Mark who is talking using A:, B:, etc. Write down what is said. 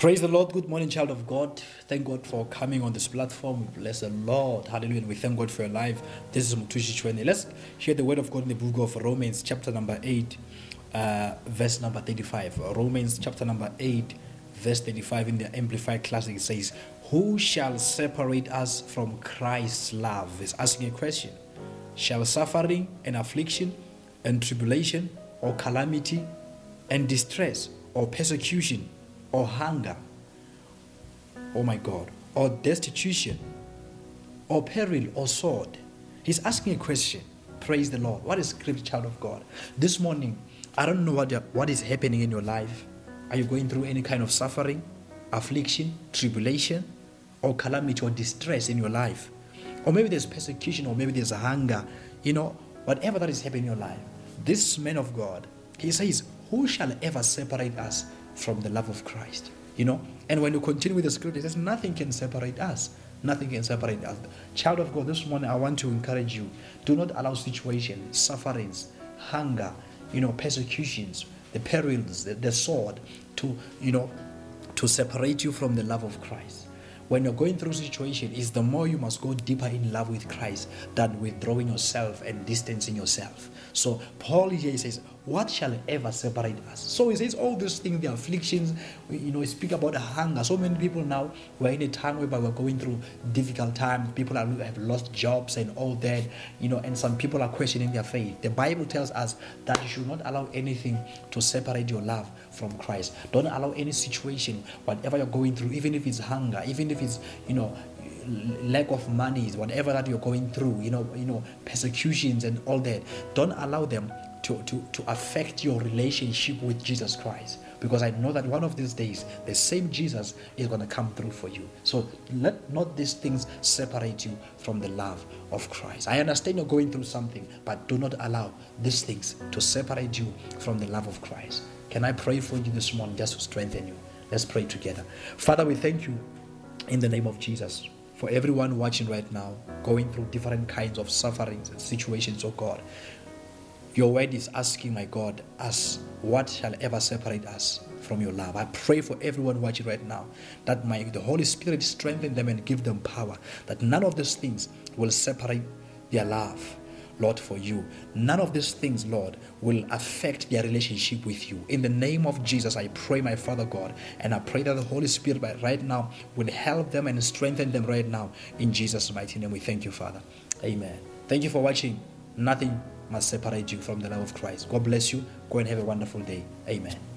A: Praise the Lord. Good morning, child of God. Thank God for coming on this platform. We bless the Lord. Hallelujah. And we thank God for your life. This is Mothushi Chuene. Let's hear the word of God in the book of Romans, chapter number 8, uh, verse number 35. Romans, chapter number 8, verse 35 in the Amplified Classic it says, Who shall separate us from Christ's love? It's asking a question. Shall suffering and affliction and tribulation or calamity and distress or persecution or hunger, oh my God, or destitution, or peril, or sword. He's asking a question. Praise the Lord. What is scripture, child of God? This morning, I don't know what, what is happening in your life. Are you going through any kind of suffering, affliction, tribulation, or calamity or distress in your life? Or maybe there's persecution, or maybe there's hunger. You know, whatever that is happening in your life. This man of God, he says, Who shall ever separate us from the love of Christ. You know, and when you continue with the scripture, says nothing can separate us. Nothing can separate us. Child of God, this morning I want to encourage you. Do not allow situations, sufferings, hunger, you know, persecutions, the perils, the, the sword to, you know, to separate you from the love of Christ when you're going through situation is the more you must go deeper in love with Christ than withdrawing yourself and distancing yourself. So Paul here says, What shall ever separate us? So he says all these things, the afflictions, you know, speak about hunger. So many people now we're in a time whereby we're going through difficult times. People are, have lost jobs and all that, you know, and some people are questioning their faith. The Bible tells us that you should not allow anything to separate your love from Christ. Don't allow any situation, whatever you're going through, even if it's hunger, even if it's, you know, lack of money, whatever that you're going through, you know, you know, persecutions and all that. Don't allow them to, to, to affect your relationship with Jesus Christ. Because I know that one of these days, the same Jesus is going to come through for you. So let not these things separate you from the love of Christ. I understand you're going through something, but do not allow these things to separate you from the love of Christ. Can I pray for you this morning just to strengthen you? Let's pray together. Father, we thank you in the name of Jesus for everyone watching right now, going through different kinds of sufferings and situations, oh God. Your word is asking, my God, us, what shall ever separate us from your love? I pray for everyone watching right now that my the Holy Spirit strengthen them and give them power, that none of these things will separate their love Lord, for you. None of these things, Lord, will affect their relationship with you. In the name of Jesus, I pray, my Father God, and I pray that the Holy Spirit right now will help them and strengthen them right now. In Jesus' mighty name, we thank you, Father. Amen. Thank you for watching. Nothing must separate you from the love of Christ. God bless you. Go and have a wonderful day. Amen.